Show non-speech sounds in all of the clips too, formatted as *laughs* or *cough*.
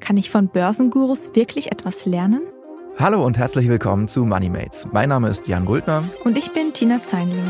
Kann ich von Börsengurus wirklich etwas lernen? Hallo und herzlich willkommen zu MoneyMates. Mein Name ist Jan Guldner. Und ich bin Tina Zeinlinger.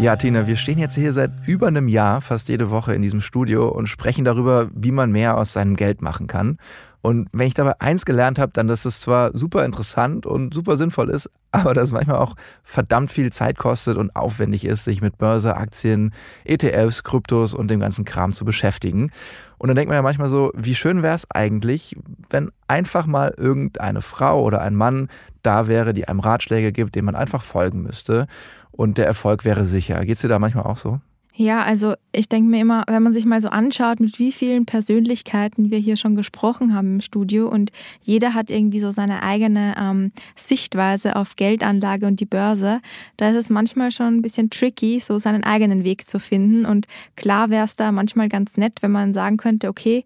Ja, Tina, wir stehen jetzt hier seit über einem Jahr, fast jede Woche in diesem Studio und sprechen darüber, wie man mehr aus seinem Geld machen kann. Und wenn ich dabei eins gelernt habe, dann, dass es zwar super interessant und super sinnvoll ist, *laughs* aber dass es manchmal auch verdammt viel Zeit kostet und aufwendig ist, sich mit Börse, Aktien, ETFs, Kryptos und dem ganzen Kram zu beschäftigen. Und dann denkt man ja manchmal so, wie schön wäre es eigentlich, wenn einfach mal irgendeine Frau oder ein Mann da wäre, die einem Ratschläge gibt, denen man einfach folgen müsste und der Erfolg wäre sicher. Geht es dir da manchmal auch so? Ja, also ich denke mir immer, wenn man sich mal so anschaut, mit wie vielen Persönlichkeiten wir hier schon gesprochen haben im Studio und jeder hat irgendwie so seine eigene ähm, Sichtweise auf Geldanlage und die Börse, da ist es manchmal schon ein bisschen tricky, so seinen eigenen Weg zu finden. Und klar wäre es da manchmal ganz nett, wenn man sagen könnte, okay,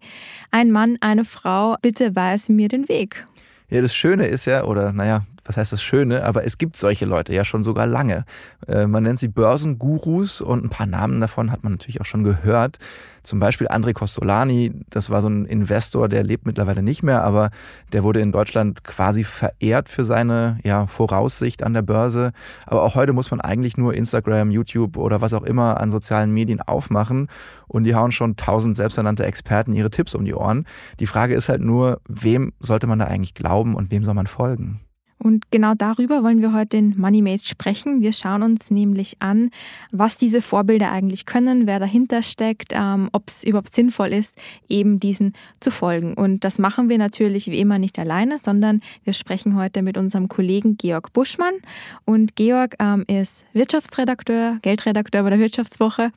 ein Mann, eine Frau, bitte weise mir den Weg. Ja, das Schöne ist ja, oder naja, was heißt das Schöne, aber es gibt solche Leute ja schon sogar lange. Äh, man nennt sie Börsengurus und ein paar Namen davon hat man natürlich auch schon gehört. Zum Beispiel André Costolani, das war so ein Investor, der lebt mittlerweile nicht mehr, aber der wurde in Deutschland quasi verehrt für seine ja, Voraussicht an der Börse. Aber auch heute muss man eigentlich nur Instagram, YouTube oder was auch immer an sozialen Medien aufmachen und die hauen schon tausend selbsternannte Experten ihre Tipps um die Ohren. Die Frage ist halt nur, wem sollte man da eigentlich glauben und wem soll man folgen? Und genau darüber wollen wir heute in MoneyMates sprechen. Wir schauen uns nämlich an, was diese Vorbilder eigentlich können, wer dahinter steckt, ähm, ob es überhaupt sinnvoll ist, eben diesen zu folgen. Und das machen wir natürlich wie immer nicht alleine, sondern wir sprechen heute mit unserem Kollegen Georg Buschmann. Und Georg ähm, ist Wirtschaftsredakteur, Geldredakteur bei der Wirtschaftswoche.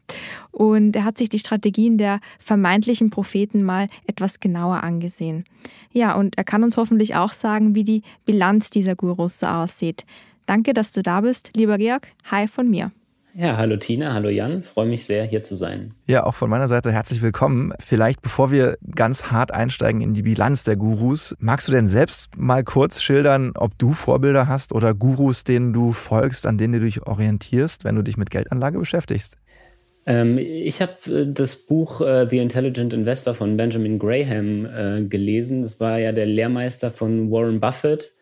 Und er hat sich die Strategien der vermeintlichen Propheten mal etwas genauer angesehen. Ja, und er kann uns hoffentlich auch sagen, wie die Bilanz dieser Gurus so aussieht. Danke, dass du da bist, lieber Georg. Hi von mir. Ja, hallo Tina, hallo Jan. Freue mich sehr, hier zu sein. Ja, auch von meiner Seite herzlich willkommen. Vielleicht, bevor wir ganz hart einsteigen in die Bilanz der Gurus, magst du denn selbst mal kurz schildern, ob du Vorbilder hast oder Gurus, denen du folgst, an denen du dich orientierst, wenn du dich mit Geldanlage beschäftigst? Ähm, ich habe äh, das Buch äh, The Intelligent Investor von Benjamin Graham äh, gelesen. Das war ja der Lehrmeister von Warren Buffett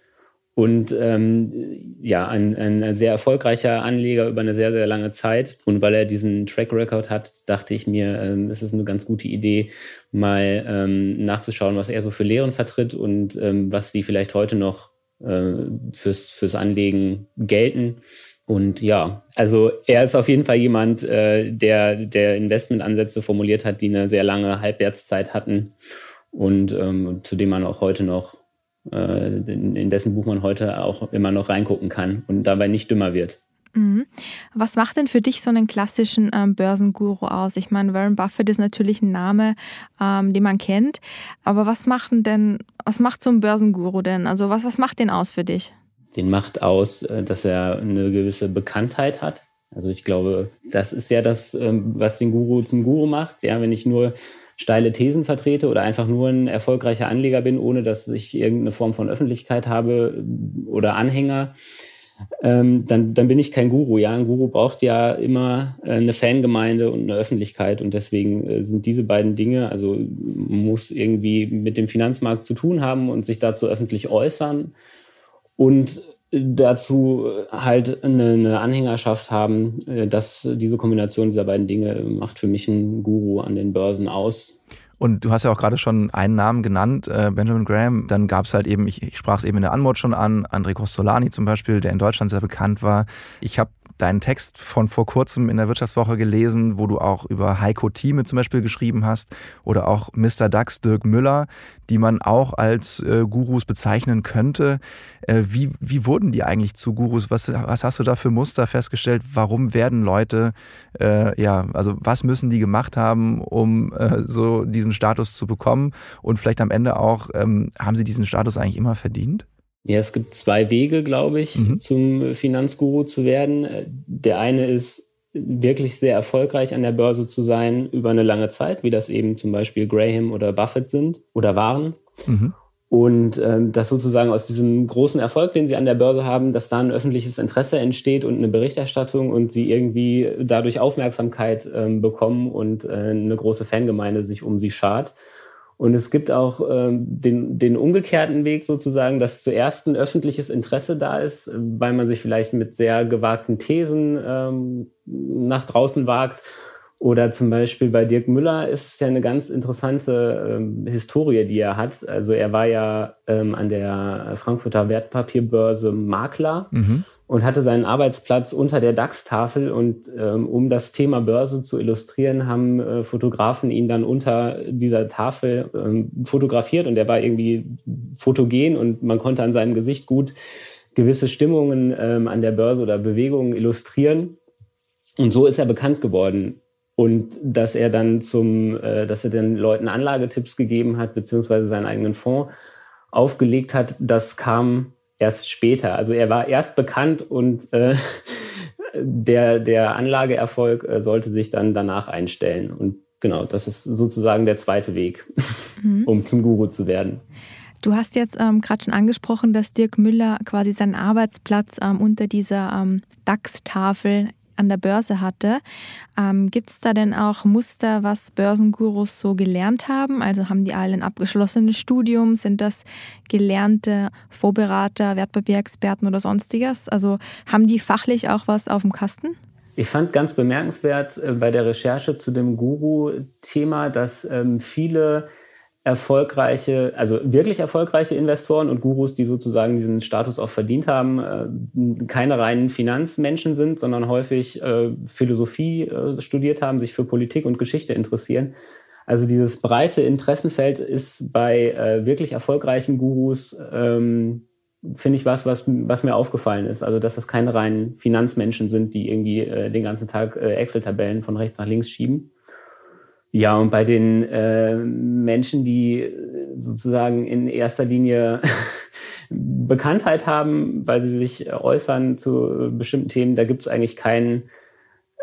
und ähm, ja, ein, ein sehr erfolgreicher Anleger über eine sehr, sehr lange Zeit. Und weil er diesen Track Record hat, dachte ich mir, ähm, es ist eine ganz gute Idee, mal ähm, nachzuschauen, was er so für Lehren vertritt und ähm, was die vielleicht heute noch äh, fürs, fürs Anlegen gelten. Und ja, also er ist auf jeden Fall jemand, äh, der, der Investmentansätze formuliert hat, die eine sehr lange Halbwertszeit hatten und ähm, zu dem man auch heute noch, in, in dessen Buch man heute auch immer noch reingucken kann und dabei nicht dümmer wird. Mhm. Was macht denn für dich so einen klassischen ähm, Börsenguru aus? Ich meine, Warren Buffett ist natürlich ein Name, ähm, den man kennt, aber was macht denn, was macht so ein Börsenguru denn? Also was, was macht den aus für dich? den macht aus, äh, dass er eine gewisse Bekanntheit hat. Also ich glaube, das ist ja das, ähm, was den Guru zum Guru macht. Ja, wenn ich nur steile Thesen vertrete oder einfach nur ein erfolgreicher Anleger bin, ohne dass ich irgendeine Form von Öffentlichkeit habe äh, oder Anhänger, ähm, dann, dann bin ich kein Guru. Ja, ein Guru braucht ja immer äh, eine Fangemeinde und eine Öffentlichkeit und deswegen sind diese beiden Dinge, also muss irgendwie mit dem Finanzmarkt zu tun haben und sich dazu öffentlich äußern und dazu halt eine, eine, Anhängerschaft haben, äh, dass diese Kombination dieser beiden Dinge macht für mich einen Guru an den Börsen aus. Und du hast ja auch gerade schon einen Namen genannt, äh, Benjamin Graham. Dann gab es halt eben, ich, ich sprach es eben in der Anmod schon an, André Costolani zum Beispiel, der in Deutschland sehr bekannt war. Ich habe deinen Text von vor kurzem in der Wirtschaftswoche gelesen, wo du auch über Heiko Thieme zum Beispiel geschrieben hast oder auch Mr. Dax Dirk Müller, die man auch als äh, Gurus bezeichnen könnte. Äh, wie, wie wurden die eigentlich zu Gurus? Was, was hast du da für Muster festgestellt? Warum werden Leute, äh, ja, also was müssen die gemacht haben, um äh, so diesen Status zu bekommen? Und vielleicht am Ende auch, ähm, haben sie diesen Status eigentlich immer verdient? Ja, es gibt zwei Wege, glaube ich, mhm. zum Finanzguru zu werden. Der eine ist, wirklich sehr erfolgreich an der Börse zu sein über eine lange Zeit, wie das eben zum Beispiel Graham oder Buffett sind oder waren. Mhm. Und ähm, dass sozusagen aus diesem großen Erfolg, den sie an der Börse haben, dass da ein öffentliches Interesse entsteht und eine Berichterstattung und sie irgendwie dadurch Aufmerksamkeit ähm, bekommen und äh, eine große Fangemeinde sich um sie schart. Und es gibt auch ähm, den, den umgekehrten Weg sozusagen, dass zuerst ein öffentliches Interesse da ist, weil man sich vielleicht mit sehr gewagten Thesen ähm, nach draußen wagt oder zum Beispiel bei Dirk Müller ist es ja eine ganz interessante ähm, Historie, die er hat. Also er war ja ähm, an der Frankfurter Wertpapierbörse Makler mhm. Und hatte seinen Arbeitsplatz unter der DAX-Tafel. Und ähm, um das Thema Börse zu illustrieren, haben äh, Fotografen ihn dann unter dieser Tafel ähm, fotografiert. Und er war irgendwie fotogen und man konnte an seinem Gesicht gut gewisse Stimmungen ähm, an der Börse oder Bewegungen illustrieren. Und so ist er bekannt geworden und dass er dann zum, äh, dass er den Leuten Anlagetipps gegeben hat, beziehungsweise seinen eigenen Fonds aufgelegt hat, das kam erst später. Also er war erst bekannt und äh, *laughs* der, der Anlageerfolg äh, sollte sich dann danach einstellen. Und genau, das ist sozusagen der zweite Weg, *laughs* mhm. um zum Guru zu werden. Du hast jetzt ähm, gerade schon angesprochen, dass Dirk Müller quasi seinen Arbeitsplatz ähm, unter dieser ähm, DAX-Tafel an der Börse hatte. Ähm, Gibt es da denn auch Muster, was Börsengurus so gelernt haben? Also haben die alle ein abgeschlossenes Studium? Sind das gelernte Vorberater, Wertpapierexperten oder sonstiges? Also haben die fachlich auch was auf dem Kasten? Ich fand ganz bemerkenswert äh, bei der Recherche zu dem Guru-Thema, dass ähm, viele erfolgreiche, also wirklich erfolgreiche Investoren und Gurus, die sozusagen diesen Status auch verdient haben, äh, keine reinen Finanzmenschen sind, sondern häufig äh, Philosophie äh, studiert haben, sich für Politik und Geschichte interessieren. Also dieses breite Interessenfeld ist bei wirklich erfolgreichen Gurus, ähm, finde ich was, was, was mir aufgefallen ist. Also dass das keine reinen Finanzmenschen sind, die irgendwie den ganzen Tag Excel-Tabellen von rechts nach links schieben. Ja, und bei den äh, Menschen, die sozusagen in erster Linie *laughs* Bekanntheit haben, weil sie sich äußern zu bestimmten Themen, da gibt es eigentlich keinen,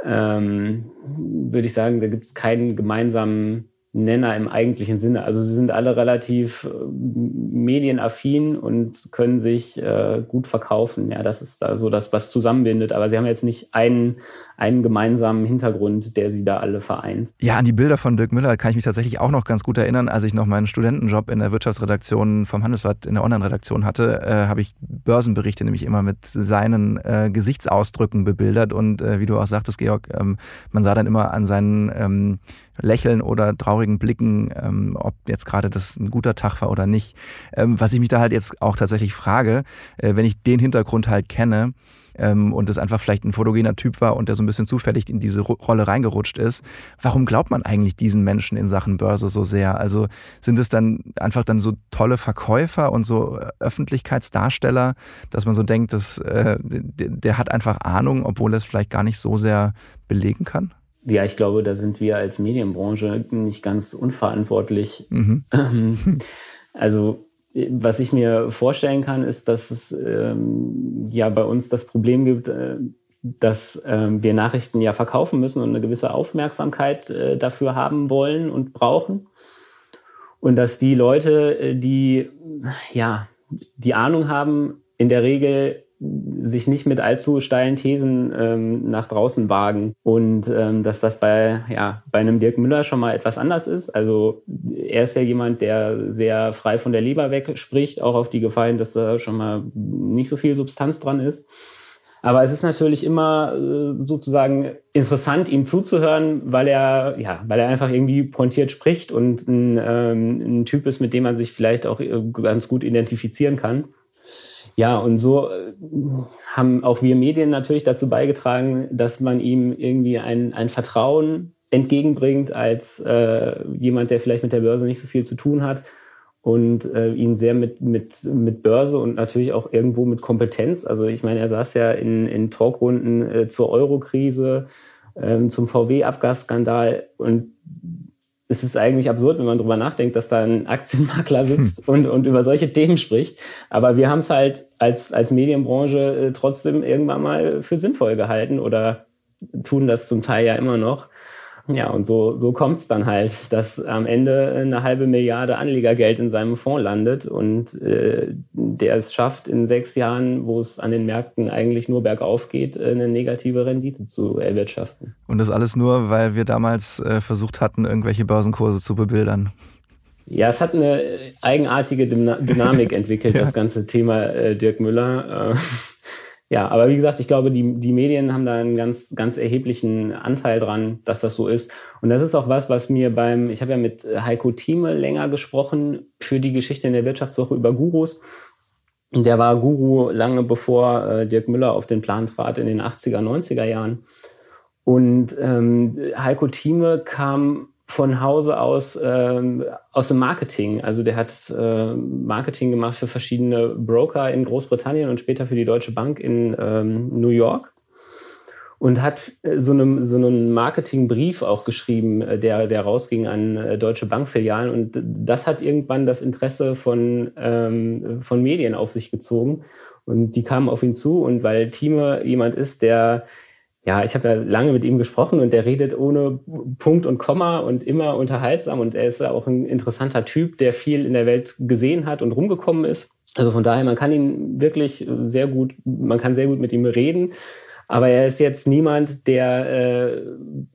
ähm, würde ich sagen, da gibt es keinen gemeinsamen Nenner im eigentlichen Sinne. Also sie sind alle relativ äh, medienaffin und können sich äh, gut verkaufen. Ja, das ist da so das, was zusammenbindet. Aber sie haben jetzt nicht einen, einen gemeinsamen Hintergrund, der sie da alle vereint. Ja, an die Bilder von Dirk Müller kann ich mich tatsächlich auch noch ganz gut erinnern. Als ich noch meinen Studentenjob in der Wirtschaftsredaktion vom Handelsblatt in der Online-Redaktion hatte, äh, habe ich Börsenberichte nämlich immer mit seinen äh, Gesichtsausdrücken bebildert. Und äh, wie du auch sagtest, Georg, ähm, man sah dann immer an seinen ähm, Lächeln oder traurigen Blicken, ähm, ob jetzt gerade das ein guter Tag war oder nicht. Ähm, was ich mich da halt jetzt auch tatsächlich frage, äh, wenn ich den Hintergrund halt kenne ähm, und es einfach vielleicht ein fotogener Typ war und der so ein bisschen zufällig in diese Rolle reingerutscht ist, warum glaubt man eigentlich diesen Menschen in Sachen Börse so sehr? Also sind es dann einfach dann so tolle Verkäufer und so äh, Öffentlichkeitsdarsteller, dass man so denkt, dass, äh, der, der hat einfach Ahnung, obwohl er es vielleicht gar nicht so sehr belegen kann? Ja, ich glaube, da sind wir als Medienbranche nicht ganz unverantwortlich. Mhm. *laughs* Ähm, also was ich mir vorstellen kann, ist, dass es ähm, ja bei uns das Problem gibt, äh, dass ähm, wir Nachrichten ja verkaufen müssen und eine gewisse Aufmerksamkeit äh, dafür haben wollen und brauchen. Und dass die Leute, äh, die ja die Ahnung haben, in der Regel sich nicht mit allzu steilen Thesen ähm, nach draußen wagen und ähm, dass das bei ja bei einem Dirk Müller schon mal etwas anders ist. Also er ist ja jemand, der sehr frei von der Leber weg spricht, auch auf die Gefallen, dass da schon mal nicht so viel Substanz dran ist. Aber es ist natürlich immer äh, sozusagen interessant, ihm zuzuhören, weil er, ja, weil er einfach irgendwie pointiert spricht und ein, ähm, ein Typ ist, mit dem man sich vielleicht auch äh, ganz gut identifizieren kann. Ja, und so äh, haben auch wir Medien natürlich dazu beigetragen, dass man ihm irgendwie ein, ein Vertrauen entgegenbringt als äh, jemand, der vielleicht mit der Börse nicht so viel zu tun hat und äh, ihn sehr mit, mit, mit Börse und natürlich auch irgendwo mit Kompetenz. Also ich meine, er saß ja in, in Talkrunden äh, zur Euro-Krise, ähm, zum VW-Abgasskandal und es ist eigentlich absurd, wenn man drüber nachdenkt, dass da ein Aktienmakler sitzt hm. und, und über solche Themen spricht. Aber wir haben es halt als, als Medienbranche äh, trotzdem irgendwann mal für sinnvoll gehalten oder tun das zum Teil ja immer noch. Ja, und so, so kommt es dann halt, dass am Ende eine halbe Milliarde Anlegergeld in seinem Fonds landet und äh, der es schafft, in sechs Jahren, wo es an den Märkten eigentlich nur bergauf geht, äh, eine negative Rendite zu erwirtschaften. Und das alles nur, weil wir damals äh, versucht hatten, irgendwelche Börsenkurse zu bebildern. Ja, es hat eine eigenartige Dynamik entwickelt, *laughs* ja. das ganze Thema äh, Dirk Müller. Äh, ja, aber wie gesagt, ich glaube, die, die Medien haben da einen ganz, ganz erheblichen Anteil dran, dass das so ist. Und das ist auch was, was mir beim, ich habe ja mit Heiko Thieme länger gesprochen für die Geschichte in der Wirtschaftswoche über Gurus. Der war Guru lange bevor äh, Dirk Müller auf den Plan trat in den 80er, 90er Jahren. Und ähm, Heiko Thieme kam von Hause aus ähm, aus dem Marketing. Also der hat äh, Marketing gemacht für verschiedene Broker in Großbritannien und später für die Deutsche Bank in ähm, New York und hat äh, so einen, so einen Marketingbrief auch geschrieben, äh, der, der rausging an äh, deutsche Bankfilialen. Und das hat irgendwann das Interesse von, ähm, von Medien auf sich gezogen. Und die kamen auf ihn zu. Und weil Thieme jemand ist, der ja, ich habe ja lange mit ihm gesprochen und der redet ohne Punkt und Komma und immer unterhaltsam und er ist ja auch ein interessanter Typ, der viel in der Welt gesehen hat und rumgekommen ist. Also von daher, man kann ihn wirklich sehr gut, man kann sehr gut mit ihm reden. Aber er ist jetzt niemand, der, äh,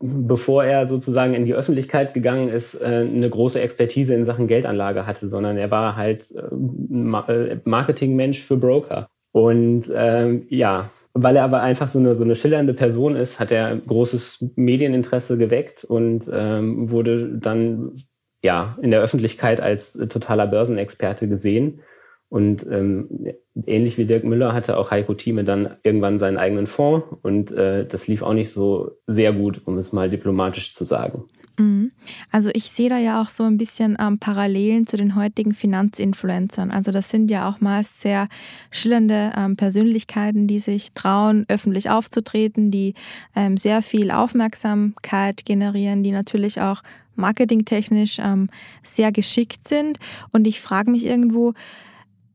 bevor er sozusagen in die Öffentlichkeit gegangen ist, äh, eine große Expertise in Sachen Geldanlage hatte, sondern er war halt äh, äh Marketingmensch für Broker. Und ähm, ja, weil er aber einfach so eine, so eine schillernde Person ist, hat er großes Medieninteresse geweckt und ähm, wurde dann ja in der Öffentlichkeit als totaler Börsenexperte gesehen. Und ähm, ähnlich wie Dirk Müller hatte auch Heiko Thieme dann irgendwann seinen eigenen Fonds und äh, das lief auch nicht so sehr gut, um es mal diplomatisch zu sagen. Mhm. Also ich sehe da ja auch so ein bisschen ähm, Parallelen zu den heutigen Finanzinfluencern. Also das sind ja auch meist sehr schillernde ähm, Persönlichkeiten, die sich trauen, öffentlich aufzutreten, die ähm, sehr viel Aufmerksamkeit generieren, die natürlich auch marketingtechnisch ähm, sehr geschickt sind. Und ich frage mich irgendwo,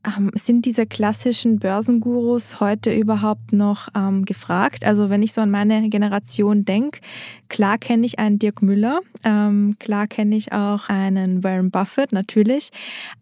ähm, sind diese klassischen Börsengurus heute überhaupt noch ähm, gefragt? Also wenn ich so an meine Generation denke, klar kenne ich einen Dirk Müller, ähm, klar kenne ich auch einen Warren Buffett natürlich,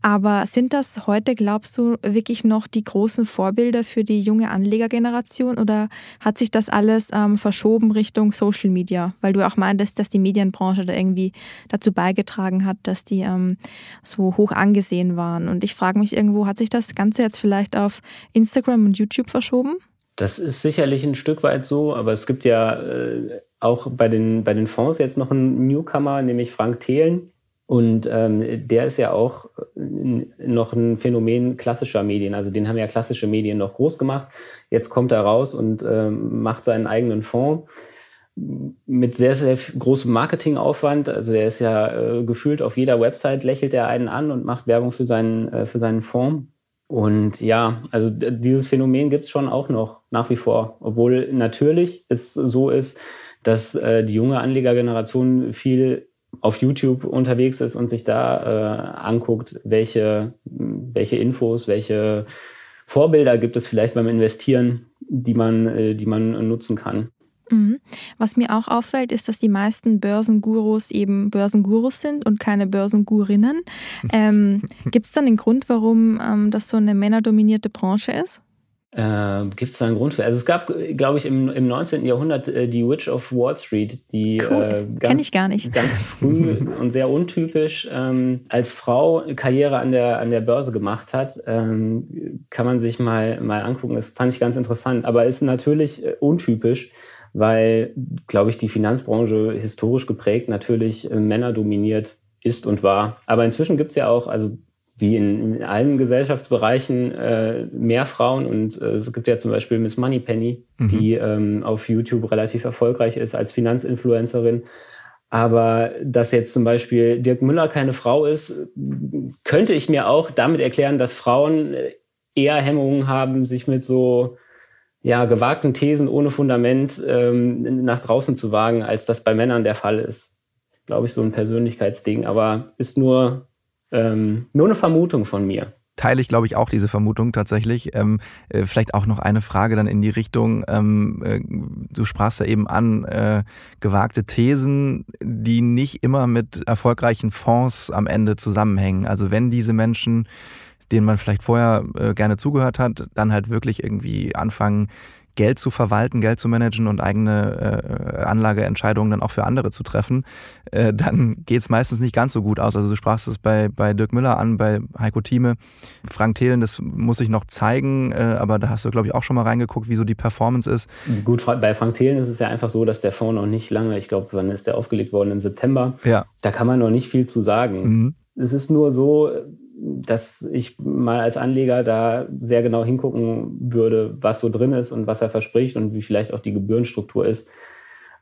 aber sind das heute, glaubst du, wirklich noch die großen Vorbilder für die junge Anlegergeneration oder hat sich das alles ähm, verschoben Richtung Social Media? Weil du auch meintest, dass die Medienbranche da irgendwie dazu beigetragen hat, dass die ähm, so hoch angesehen waren. Und ich frage mich irgendwo, hat sich das Ganze jetzt vielleicht auf Instagram und YouTube verschoben? Das ist sicherlich ein Stück weit so, aber es gibt ja äh, auch bei den, bei den Fonds jetzt noch einen Newcomer, nämlich Frank Thelen. Und ähm, der ist ja auch noch ein Phänomen klassischer Medien. Also den haben ja klassische Medien noch groß gemacht. Jetzt kommt er raus und ähm, macht seinen eigenen Fonds mit sehr, sehr großem Marketingaufwand. Also der ist ja äh, gefühlt auf jeder Website lächelt er einen an und macht Werbung für seinen, äh, für seinen Fonds. Und ja, also dieses Phänomen gibt es schon auch noch nach wie vor, obwohl natürlich es so ist, dass äh, die junge Anlegergeneration viel auf YouTube unterwegs ist und sich da äh, anguckt, welche, welche Infos, welche Vorbilder gibt es vielleicht beim Investieren, die man, äh, die man nutzen kann. Mhm. Was mir auch auffällt, ist, dass die meisten Börsengurus eben Börsengurus sind und keine Börsengurinnen. *laughs* Ähm, Gibt es dann einen Grund, warum ähm, das so eine männerdominierte Branche ist? Äh, Gibt es da einen Grund für? Also es gab, glaube ich, im, im 19. Jahrhundert äh, die Witch of Wall Street, die cool. äh, ganz, ganz früh *laughs* und sehr untypisch ähm, als Frau Karriere an der, an der Börse gemacht hat. Ähm, kann man sich mal, mal angucken. Das fand ich ganz interessant, aber ist natürlich äh, untypisch weil, glaube ich, die Finanzbranche historisch geprägt natürlich äh, Männer dominiert ist und war. Aber inzwischen gibt es ja auch, also wie in, in allen Gesellschaftsbereichen, äh, mehr Frauen und äh, es gibt ja zum Beispiel Miss Moneypenny, mhm. die ähm, auf YouTube relativ erfolgreich ist als Finanzinfluencerin. Aber dass jetzt zum Beispiel Dirk Müller keine Frau ist, könnte ich mir auch damit erklären, dass Frauen äh, eher Hemmungen haben, sich mit so ja, gewagten Thesen ohne Fundament ähm, nach draußen zu wagen, als das bei Männern der Fall ist. Glaube ich, so ein Persönlichkeitsding, aber ist nur, ähm, nur eine Vermutung von mir. teile ich, glaube ich, auch diese Vermutung tatsächlich. Ähm, äh, vielleicht auch noch eine Frage dann in die Richtung, ähm, äh, du sprachst ja eben an, äh, gewagte Thesen, die nicht immer mit erfolgreichen Fonds am Ende zusammenhängen. Also wenn diese Menschen, denen man vielleicht vorher äh, gerne zugehört hat, dann halt wirklich irgendwie anfangen, Geld zu verwalten, Geld zu managen und eigene äh, Anlageentscheidungen dann auch für andere zu treffen, äh, dann geht es meistens nicht ganz so gut aus. Also du sprachst es bei, bei Dirk Müller an, bei Heiko Thieme. Frank Thelen, das muss ich noch zeigen, äh, aber da hast du, glaube ich, auch schon mal reingeguckt, wie so die Performance ist. Gut, bei Frank Thelen ist es ja einfach so, dass der Fonds noch nicht lange, ich glaube, wann ist der aufgelegt worden? Im September. Ja. Da kann man noch nicht viel zu sagen. Mhm. Es ist nur so, dass ich mal als Anleger da sehr genau hingucken würde, was so drin ist und was er verspricht und wie vielleicht auch die Gebührenstruktur ist.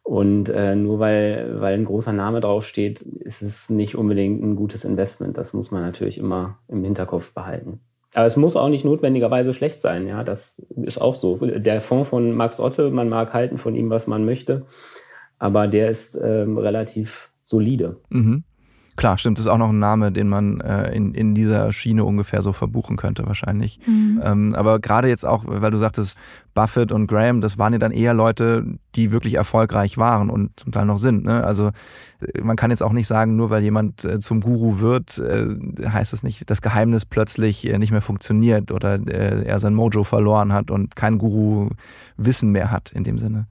Und äh, nur weil, weil ein großer Name draufsteht, ist es nicht unbedingt ein gutes Investment. Das muss man natürlich immer im Hinterkopf behalten. Aber es muss auch nicht notwendigerweise schlecht sein. Ja, das ist auch so. Der Fonds von Max Otte, man mag halten von ihm, was man möchte, aber der ist ähm, relativ solide. Mhm. Klar, stimmt, das ist auch noch ein Name, den man äh, in, in dieser Schiene ungefähr so verbuchen könnte wahrscheinlich. Mhm. Ähm, aber gerade jetzt auch, weil du sagtest, Buffett und Graham, das waren ja dann eher Leute, die wirklich erfolgreich waren und zum Teil noch sind. Ne? Also äh, man kann jetzt auch nicht sagen, nur weil jemand äh, zum Guru wird, äh, heißt das nicht, das Geheimnis plötzlich äh, nicht mehr funktioniert oder äh, er sein Mojo verloren hat und kein Guru-Wissen mehr hat in dem Sinne.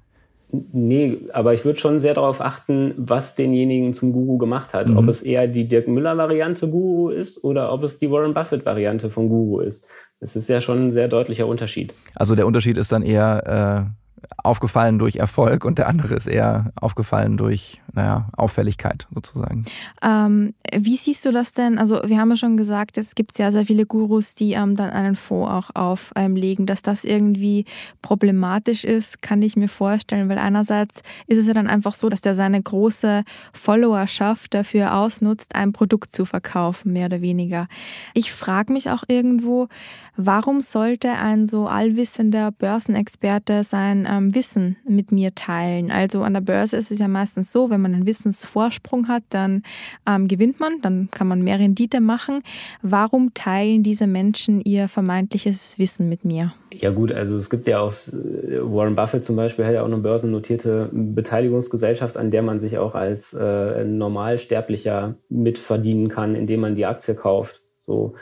Nee, aber ich würde schon sehr darauf achten, was denjenigen zum Guru gemacht hat. Mhm. Ob es eher die Dirk Müller-Variante Guru ist oder ob es die Warren Buffett-Variante von Guru ist. Das ist ja schon ein sehr deutlicher Unterschied. Also der Unterschied ist dann eher, äh, aufgefallen durch Erfolg und der andere ist eher aufgefallen durch, naja, Auffälligkeit sozusagen. Ähm, wie siehst du das denn? Also wir haben ja schon gesagt, es gibt sehr, sehr viele Gurus, die ähm, dann einen Fonds auch auflegen. Dass das irgendwie problematisch ist, kann ich mir vorstellen, weil einerseits ist es ja dann einfach so, dass der seine große Followerschaft dafür ausnutzt, ein Produkt zu verkaufen, mehr oder weniger. Ich frage mich auch irgendwo, warum sollte ein so allwissender Börsenexperte sein ähm, Wissen mit mir teilen. Also an der Börse ist es ja meistens so, wenn man einen Wissensvorsprung hat, dann ähm, gewinnt man, dann kann man mehr Rendite machen. Warum teilen diese Menschen ihr vermeintliches Wissen mit mir? Ja gut, also es gibt ja auch, äh, Warren Buffett zum Beispiel hat ja auch eine börsennotierte Beteiligungsgesellschaft, an der man sich auch als äh, Normalsterblicher mitverdienen kann, indem man die Aktie kauft. So.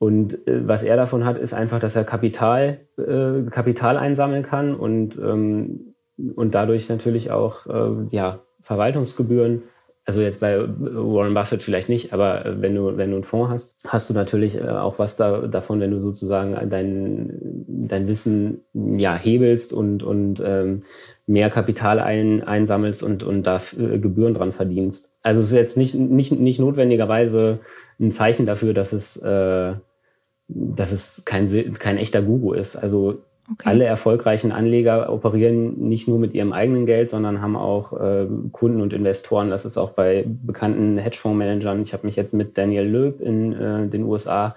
Und äh, was er davon hat, ist einfach, dass er Kapital, äh, Kapital einsammeln kann und, ähm, und dadurch natürlich auch äh, ja, Verwaltungsgebühren. Also jetzt bei Warren Buffett vielleicht nicht, aber äh, wenn du, wenn du einen Fonds hast, hast du natürlich äh, auch was da, davon, wenn du sozusagen dein, dein Wissen ja, hebelst und, und ähm, mehr Kapital ein, einsammelst und, und da äh, Gebühren dran verdienst. Also es ist jetzt nicht, nicht, nicht notwendigerweise ein Zeichen dafür, dass es äh, dass es kein, kein echter Guru ist. Also okay. alle erfolgreichen Anleger operieren nicht nur mit ihrem eigenen Geld, sondern haben auch äh, Kunden und Investoren. Das ist auch bei bekannten Hedgefondsmanagern. Ich habe mich jetzt mit Daniel Löb in äh, den USA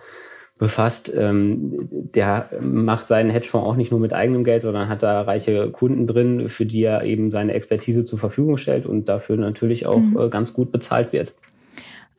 befasst. Ähm, der macht seinen Hedgefonds auch nicht nur mit eigenem Geld, sondern hat da reiche Kunden drin, für die er eben seine Expertise zur Verfügung stellt und dafür natürlich auch mhm. äh, ganz gut bezahlt wird.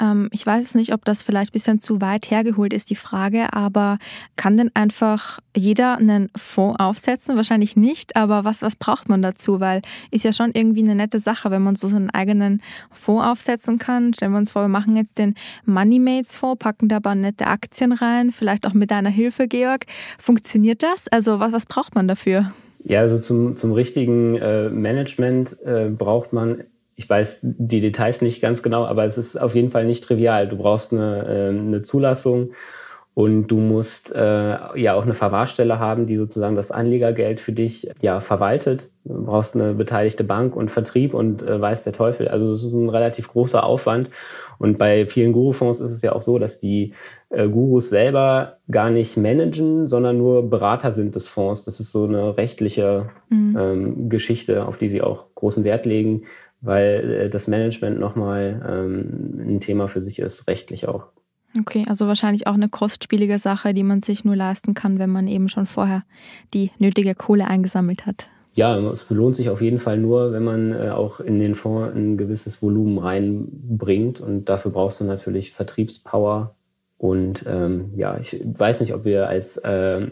Ähm, ich weiß nicht, ob das vielleicht ein bisschen zu weit hergeholt ist, die Frage, aber kann denn einfach jeder einen Fonds aufsetzen? Wahrscheinlich nicht, aber was, was braucht man dazu? Weil ist ja schon irgendwie eine nette Sache, wenn man so seinen eigenen Fonds aufsetzen kann. Stellen wir uns vor, wir machen jetzt den Moneymates Fonds, packen da aber nette Aktien rein, vielleicht auch mit deiner Hilfe, Georg. Funktioniert das? Also was, was braucht man dafür? Ja, also zum, zum richtigen äh, Management äh, braucht man ich weiß die Details nicht ganz genau, aber es ist auf jeden Fall nicht trivial. Du brauchst eine, äh, eine Zulassung und du musst äh, ja auch eine Verwahrstelle haben, die sozusagen das Anlegergeld für dich ja verwaltet. Du brauchst eine beteiligte Bank und Vertrieb und äh, weiß der Teufel. Also das ist ein relativ großer Aufwand. Und bei vielen Guru-Fonds ist es ja auch so, dass die äh, Gurus selber gar nicht managen, sondern nur Berater sind des Fonds. Das ist so eine rechtliche mhm. ähm, Geschichte, auf die sie auch großen Wert legen weil äh, das Management nochmal ähm, ein Thema für sich ist, rechtlich auch. Okay, also wahrscheinlich auch eine kostspielige Sache, die man sich nur leisten kann, wenn man eben schon vorher die nötige Kohle eingesammelt hat. Ja, es lohnt sich auf jeden Fall nur, wenn man äh, auch in den Fonds ein gewisses Volumen reinbringt. Und dafür brauchst du natürlich Vertriebspower Und ähm, ja, ich weiß nicht, ob wir als, äh,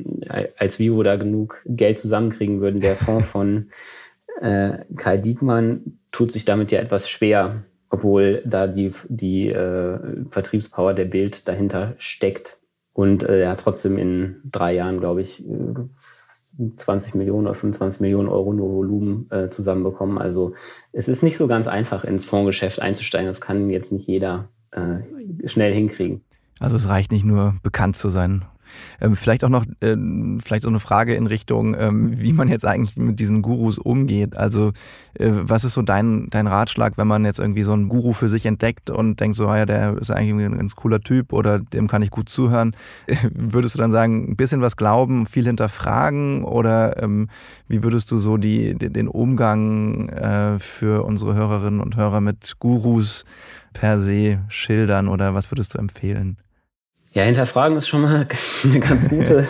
als Vivo da genug Geld zusammenkriegen würden. Der Fonds von äh, Kai Diekmann tut sich damit ja etwas schwer, obwohl da die, die äh, Vertriebspower der Bild dahinter steckt. Und äh, er hat trotzdem in drei Jahren, glaube ich, 20 Millionen oder 25 Millionen Euro nur Volumen äh, zusammenbekommen. Also es ist nicht so ganz einfach, ins Fondsgeschäft einzusteigen. Das kann jetzt nicht jeder äh, schnell hinkriegen. Also es reicht nicht nur bekannt zu sein ähm, vielleicht auch noch äh, vielleicht so eine Frage in Richtung, ähm, wie man jetzt eigentlich mit diesen Gurus umgeht. Also äh, was ist so dein, dein Ratschlag, wenn man jetzt irgendwie so einen Guru für sich entdeckt und denkt so, ah ja, der ist eigentlich ein ganz cooler Typ oder dem kann ich gut zuhören. *laughs* würdest du dann sagen, ein bisschen was glauben, viel hinterfragen oder ähm, wie würdest du so die, den Umgang äh, für unsere Hörerinnen und Hörer mit Gurus per se schildern oder was würdest du empfehlen? Ja, hinterfragen ist schon mal *laughs* eine ganz gute,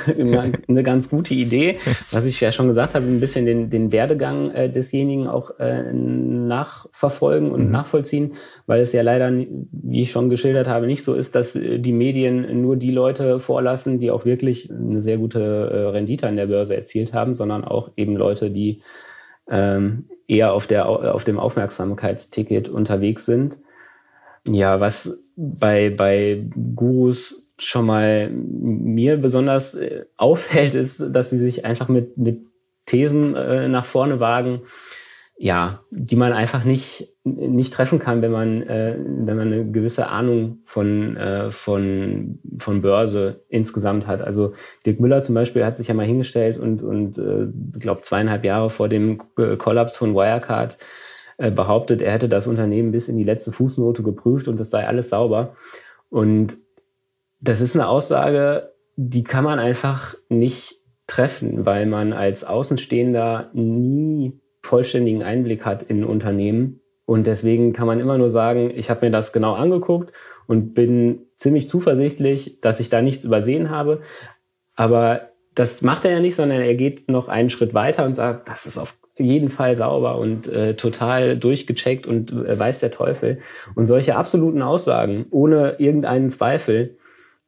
eine ganz gute Idee. Was ich ja schon gesagt habe, ein bisschen den, den Werdegang äh, desjenigen auch äh, nachverfolgen und mhm. nachvollziehen, weil es ja leider, wie ich schon geschildert habe, nicht so ist, dass äh, die Medien nur die Leute vorlassen, die auch wirklich eine sehr gute äh, Rendite an der Börse erzielt haben, sondern auch eben Leute, die ähm, eher auf, der, auf dem Aufmerksamkeitsticket unterwegs sind. Ja, was bei, bei Gurus schon mal mir besonders äh, auffällt, ist, dass sie sich einfach mit, mit Thesen äh, nach vorne wagen, ja, die man einfach nicht, nicht treffen kann, wenn man, äh, wenn man eine gewisse Ahnung von, äh, von, von Börse insgesamt hat. Also Dirk Müller zum Beispiel hat sich ja mal hingestellt und, und äh, glaube zweieinhalb Jahre vor dem Kollaps von Wirecard äh, behauptet, er hätte das Unternehmen bis in die letzte Fußnote geprüft und das sei alles sauber. Und das ist eine Aussage, die kann man einfach nicht treffen, weil man als Außenstehender nie vollständigen Einblick hat in Unternehmen. Und deswegen kann man immer nur sagen, ich habe mir das genau angeguckt und bin ziemlich zuversichtlich, dass ich da nichts übersehen habe. Aber das macht er ja nicht, sondern er geht noch einen Schritt weiter und sagt, das ist auf jeden Fall sauber und äh, total durchgecheckt und äh, weiß der Teufel. Und solche absoluten Aussagen ohne irgendeinen Zweifel,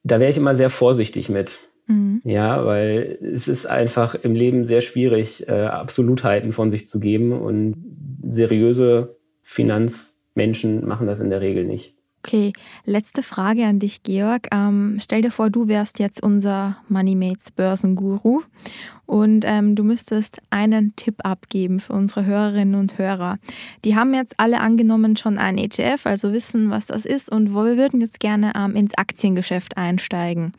da wäre ich immer sehr vorsichtig mit. Mhm. Ja, weil es ist einfach im Leben sehr schwierig, äh, Absolutheiten von sich zu geben und seriöse Finanzmenschen machen das in der Regel nicht. Okay, letzte Frage an dich, Georg. Ähm, stell dir vor, du wärst jetzt unser Moneymates Börsenguru und ähm, du müsstest einen Tipp abgeben für unsere Hörerinnen und Hörer. Die haben jetzt alle angenommen schon ein ETF, also wissen, was das ist und wir würden jetzt gerne ähm, ins Aktiengeschäft einsteigen.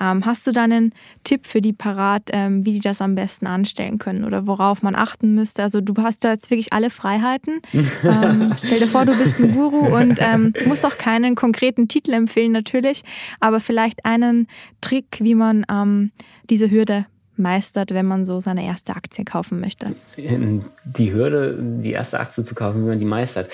Ähm, hast du da einen Tipp für die parat, ähm, wie die das am besten anstellen können oder worauf man achten müsste? Also du hast da jetzt wirklich alle Freiheiten. *laughs* Ähm, stell dir vor, du bist ein Guru und ähm, musst auch keinen konkreten Titel empfehlen natürlich, aber vielleicht einen Trick, wie man ähm, diese Hürde meistert, wenn man so seine erste Aktie kaufen möchte? Die Hürde, die erste Aktie zu kaufen, wie man die meistert.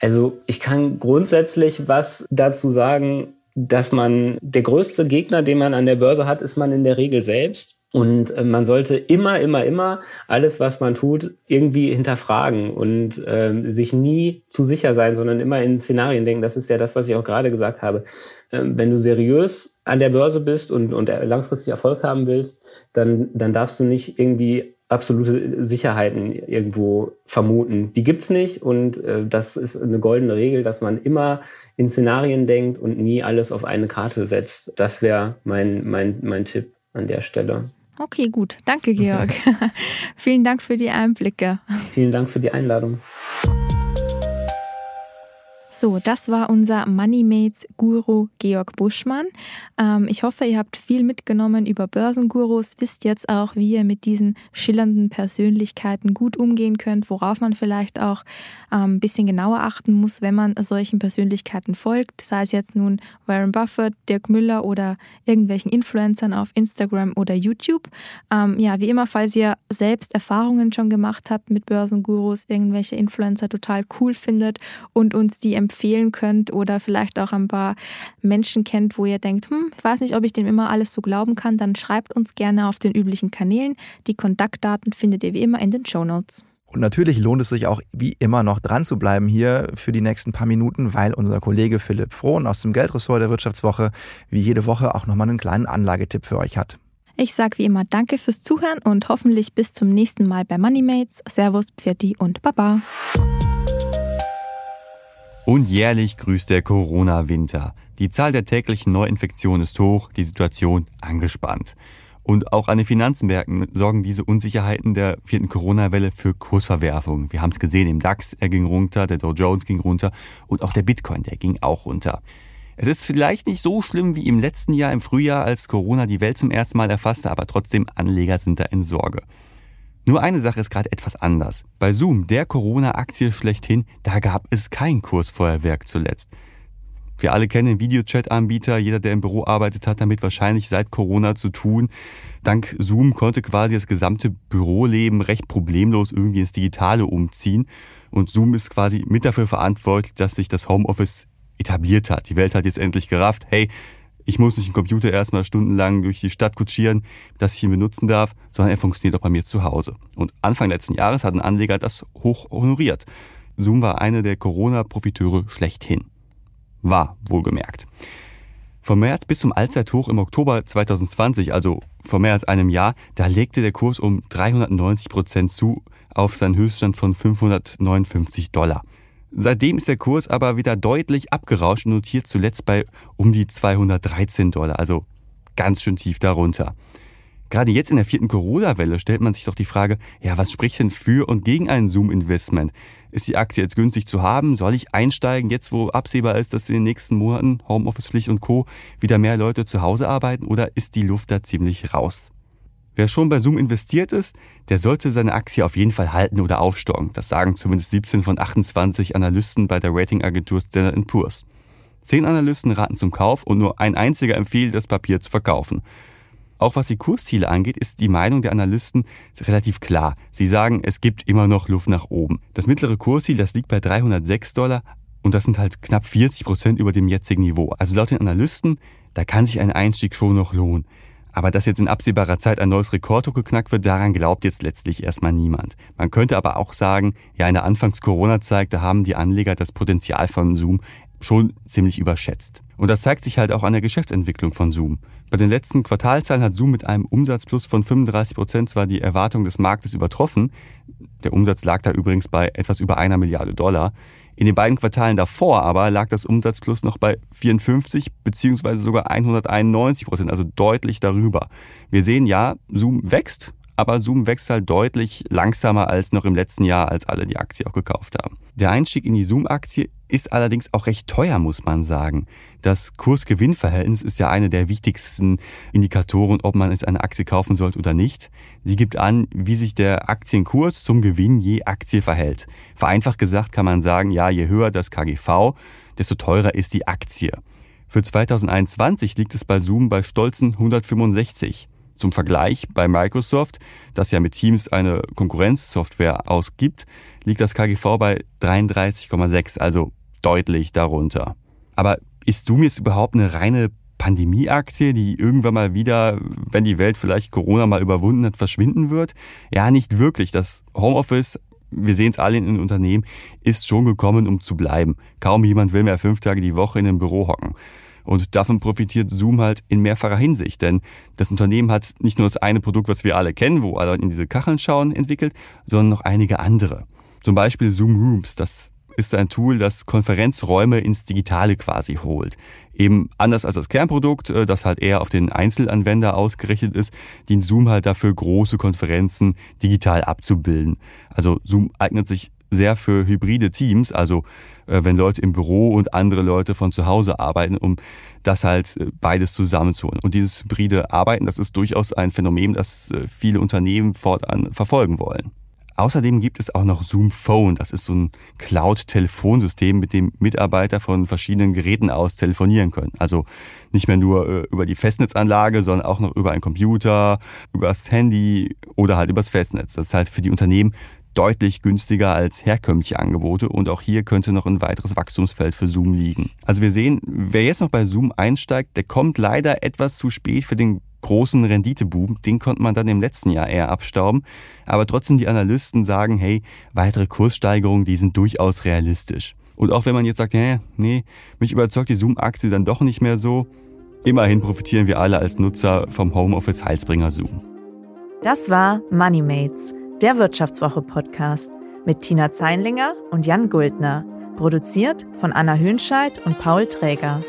Also ich kann grundsätzlich was dazu sagen, dass man der größte Gegner, den man an der Börse hat, ist man in der Regel selbst. Und äh, man sollte immer, immer, immer alles, was man tut, irgendwie hinterfragen und äh, sich nie zu sicher sein, sondern immer in Szenarien denken. Das ist ja das, was ich auch gerade gesagt habe. Ähm, wenn du seriös an der Börse bist und, und langfristig Erfolg haben willst, dann, dann darfst du nicht irgendwie absolute Sicherheiten irgendwo vermuten. Die gibt's nicht und äh, das ist eine goldene Regel, dass man immer in Szenarien denkt und nie alles auf eine Karte setzt. Das wäre mein, mein, mein Tipp an der Stelle. Okay, gut. Danke, Georg. *laughs* Vielen Dank für die Einblicke. Vielen Dank für die Einladung. So, das war unser Moneymates Guru Georg Buschmann. Ähm, ich hoffe, ihr habt viel mitgenommen über Börsengurus, wisst jetzt auch, wie ihr mit diesen schillernden Persönlichkeiten gut umgehen könnt, worauf man vielleicht auch ähm, ein bisschen genauer achten muss, wenn man solchen Persönlichkeiten folgt, sei es jetzt nun Warren Buffett, Dirk Müller oder irgendwelchen Influencern auf Instagram oder YouTube. Ähm, ja, wie immer, falls ihr selbst Erfahrungen schon gemacht habt mit Börsengurus, irgendwelche Influencer total cool findet und uns die empfehlen, könnt oder vielleicht auch ein paar Menschen kennt, wo ihr denkt, hm, ich weiß nicht, ob ich dem immer alles so glauben kann, dann schreibt uns gerne auf den üblichen Kanälen. Die Kontaktdaten findet ihr wie immer in den Show Notes. Und natürlich lohnt es sich auch wie immer noch dran zu bleiben hier für die nächsten paar Minuten, weil unser Kollege Philipp Frohn aus dem Geldressort der Wirtschaftswoche wie jede Woche auch nochmal einen kleinen Anlagetipp für euch hat. Ich sage wie immer Danke fürs Zuhören und hoffentlich bis zum nächsten Mal bei Moneymates. Servus, Pfirti und Baba. Und jährlich grüßt der Corona-Winter. Die Zahl der täglichen Neuinfektionen ist hoch, die Situation angespannt. Und auch an den Finanzmärkten sorgen diese Unsicherheiten der vierten Corona-Welle für Kursverwerfungen. Wir haben es gesehen, im DAX, er ging runter, der Dow Jones ging runter und auch der Bitcoin, der ging auch runter. Es ist vielleicht nicht so schlimm wie im letzten Jahr im Frühjahr, als Corona die Welt zum ersten Mal erfasste, aber trotzdem Anleger sind da in Sorge. Nur eine Sache ist gerade etwas anders. Bei Zoom, der Corona-Aktie schlechthin, da gab es kein Kursfeuerwerk zuletzt. Wir alle kennen Videochat-Anbieter. Jeder, der im Büro arbeitet, hat damit wahrscheinlich seit Corona zu tun. Dank Zoom konnte quasi das gesamte Büroleben recht problemlos irgendwie ins Digitale umziehen. Und Zoom ist quasi mit dafür verantwortlich, dass sich das Homeoffice etabliert hat. Die Welt hat jetzt endlich gerafft, hey, ich muss nicht einen Computer erstmal stundenlang durch die Stadt kutschieren, dass ich ihn benutzen darf, sondern er funktioniert auch bei mir zu Hause. Und Anfang letzten Jahres hat ein Anleger das hoch honoriert. Zoom war einer der Corona-Profiteure schlechthin. War, wohlgemerkt. Vom März bis zum Allzeithoch im Oktober 2020, also vor mehr als einem Jahr, da legte der Kurs um 390 Prozent zu auf seinen Höchststand von 559 Dollar. Seitdem ist der Kurs aber wieder deutlich abgerauscht und notiert zuletzt bei um die 213 Dollar, also ganz schön tief darunter. Gerade jetzt in der vierten Corona-Welle stellt man sich doch die Frage, ja, was spricht denn für und gegen ein Zoom-Investment? Ist die Aktie jetzt günstig zu haben? Soll ich einsteigen, jetzt wo absehbar ist, dass in den nächsten Monaten Homeoffice-Pflicht und Co. wieder mehr Leute zu Hause arbeiten oder ist die Luft da ziemlich raus? Wer schon bei Zoom investiert ist, der sollte seine Aktie auf jeden Fall halten oder aufstocken. Das sagen zumindest 17 von 28 Analysten bei der Ratingagentur Standard Poor's. Zehn Analysten raten zum Kauf und nur ein einziger empfiehlt, das Papier zu verkaufen. Auch was die Kursziele angeht, ist die Meinung der Analysten relativ klar. Sie sagen, es gibt immer noch Luft nach oben. Das mittlere Kursziel, das liegt bei 306 Dollar und das sind halt knapp 40 Prozent über dem jetzigen Niveau. Also laut den Analysten, da kann sich ein Einstieg schon noch lohnen. Aber dass jetzt in absehbarer Zeit ein neues Rekordhoch geknackt wird, daran glaubt jetzt letztlich erstmal niemand. Man könnte aber auch sagen, ja, in der Anfangs-Corona-Zeit, da haben die Anleger das Potenzial von Zoom schon ziemlich überschätzt. Und das zeigt sich halt auch an der Geschäftsentwicklung von Zoom. Bei den letzten Quartalzahlen hat Zoom mit einem Umsatzplus von 35 Prozent zwar die Erwartung des Marktes übertroffen. Der Umsatz lag da übrigens bei etwas über einer Milliarde Dollar. In den beiden Quartalen davor aber lag das Umsatzplus noch bei 54 beziehungsweise sogar 191 Prozent, also deutlich darüber. Wir sehen ja, Zoom wächst, aber Zoom wächst halt deutlich langsamer als noch im letzten Jahr, als alle die Aktie auch gekauft haben. Der Einstieg in die Zoom-Aktie ist allerdings auch recht teuer, muss man sagen. Das Kurs-Gewinn-Verhältnis ist ja eine der wichtigsten Indikatoren, ob man jetzt eine Aktie kaufen sollte oder nicht. Sie gibt an, wie sich der Aktienkurs zum Gewinn je Aktie verhält. Vereinfacht gesagt kann man sagen, ja, je höher das KGV, desto teurer ist die Aktie. Für 2021 liegt es bei Zoom bei stolzen 165. Zum Vergleich, bei Microsoft, das ja mit Teams eine Konkurrenzsoftware ausgibt, liegt das KGV bei 33,6, also deutlich darunter. Aber ist Zoom jetzt überhaupt eine reine Pandemieaktie, die irgendwann mal wieder, wenn die Welt vielleicht Corona mal überwunden hat, verschwinden wird? Ja, nicht wirklich. Das Homeoffice, wir sehen es alle in den Unternehmen, ist schon gekommen, um zu bleiben. Kaum jemand will mehr fünf Tage die Woche in einem Büro hocken. Und davon profitiert Zoom halt in mehrfacher Hinsicht, denn das Unternehmen hat nicht nur das eine Produkt, was wir alle kennen, wo alle in diese Kacheln schauen, entwickelt, sondern noch einige andere. Zum Beispiel Zoom Rooms, das ist ein Tool, das Konferenzräume ins Digitale quasi holt. Eben anders als das Kernprodukt, äh, das halt eher auf den Einzelanwender ausgerichtet ist, dient Zoom halt dafür, große Konferenzen digital abzubilden. Also Zoom eignet sich sehr für hybride Teams, also wenn Leute im Büro und andere Leute von zu Hause arbeiten, um das halt äh, beides zusammenzuholen. Und dieses hybride Arbeiten, das ist durchaus ein Phänomen, das äh, viele Unternehmen fortan verfolgen wollen. Außerdem gibt es auch noch Zoom Phone. Das ist so ein Cloud-Telefonsystem, mit dem Mitarbeiter von verschiedenen Geräten aus telefonieren können. Also nicht mehr nur über die Festnetzanlage, sondern auch noch über einen Computer, über das Handy oder halt übers Festnetz. Das ist halt für die Unternehmen deutlich günstiger als herkömmliche Angebote und auch hier könnte noch ein weiteres Wachstumsfeld für Zoom liegen. Also wir sehen, wer jetzt noch bei Zoom einsteigt, der kommt leider etwas zu spät für den großen Renditeboom, den konnte man dann im letzten Jahr eher abstauben. Aber trotzdem die Analysten sagen, hey, weitere Kurssteigerungen, die sind durchaus realistisch. Und auch wenn man jetzt sagt, nee, nee, mich überzeugt die Zoom-Aktie dann doch nicht mehr so, immerhin profitieren wir alle als Nutzer vom Homeoffice Heilsbringer Zoom. Das war MoneyMates, der Wirtschaftswoche-Podcast mit Tina Zeinlinger und Jan Guldner, produziert von Anna Hönscheid und Paul Träger.